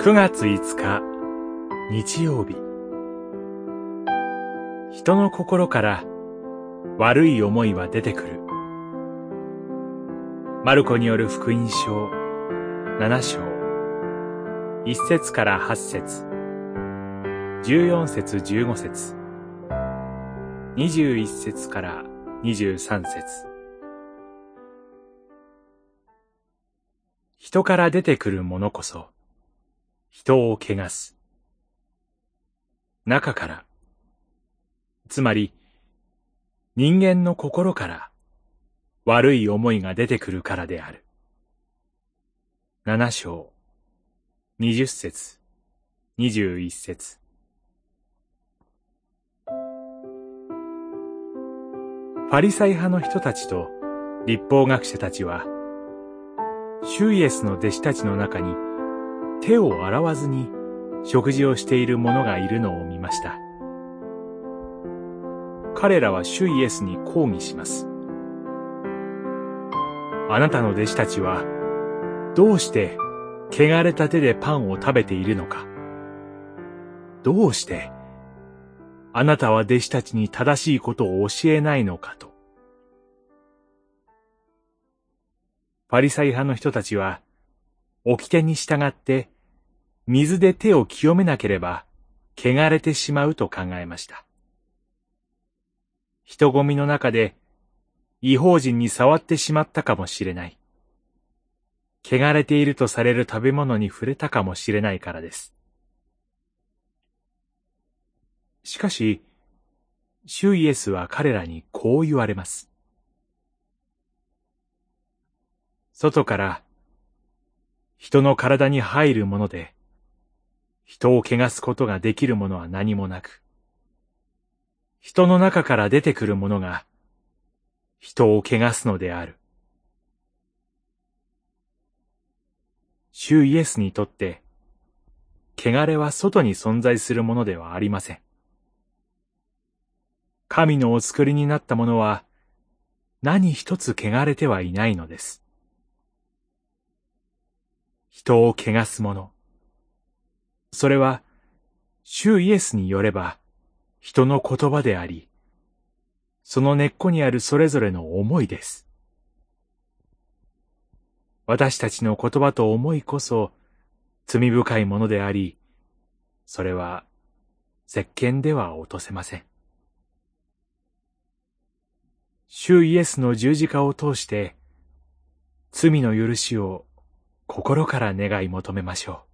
9月5日日曜日。人の心から悪い思いは出てくる。マルコによる福音書7章。1節から8節。14節15節。21節から23節。人から出てくるものこそ人を汚す。中から。つまり人間の心から。悪い思いが出てくるからである。七章、二十節、二十一節。ファリサイ派の人たちと立法学者たちは、シュイエスの弟子たちの中に手を洗わずに食事をしている者がいるのを見ました。彼らは主イエスに抗議します。あなたの弟子たちは、どうして、汚れた手でパンを食べているのか。どうして、あなたは弟子たちに正しいことを教えないのかと。パリサイ派の人たちは、掟に従って、水で手を清めなければ、汚れてしまうと考えました。人混みの中で違法人に触ってしまったかもしれない。汚れているとされる食べ物に触れたかもしれないからです。しかし、主イエスは彼らにこう言われます。外から人の体に入るもので、人を汚すことができるものは何もなく、人の中から出てくるものが、人を汚すのである。主イエスにとって、汚れは外に存在するものではありません。神のお作りになったものは、何一つ汚れてはいないのです。人を汚すもの。それは、主イエスによれば、人の言葉であり、その根っこにあるそれぞれの思いです。私たちの言葉と思いこそ罪深いものであり、それは石鹸では落とせません。主イエスの十字架を通して罪の許しを心から願い求めましょう。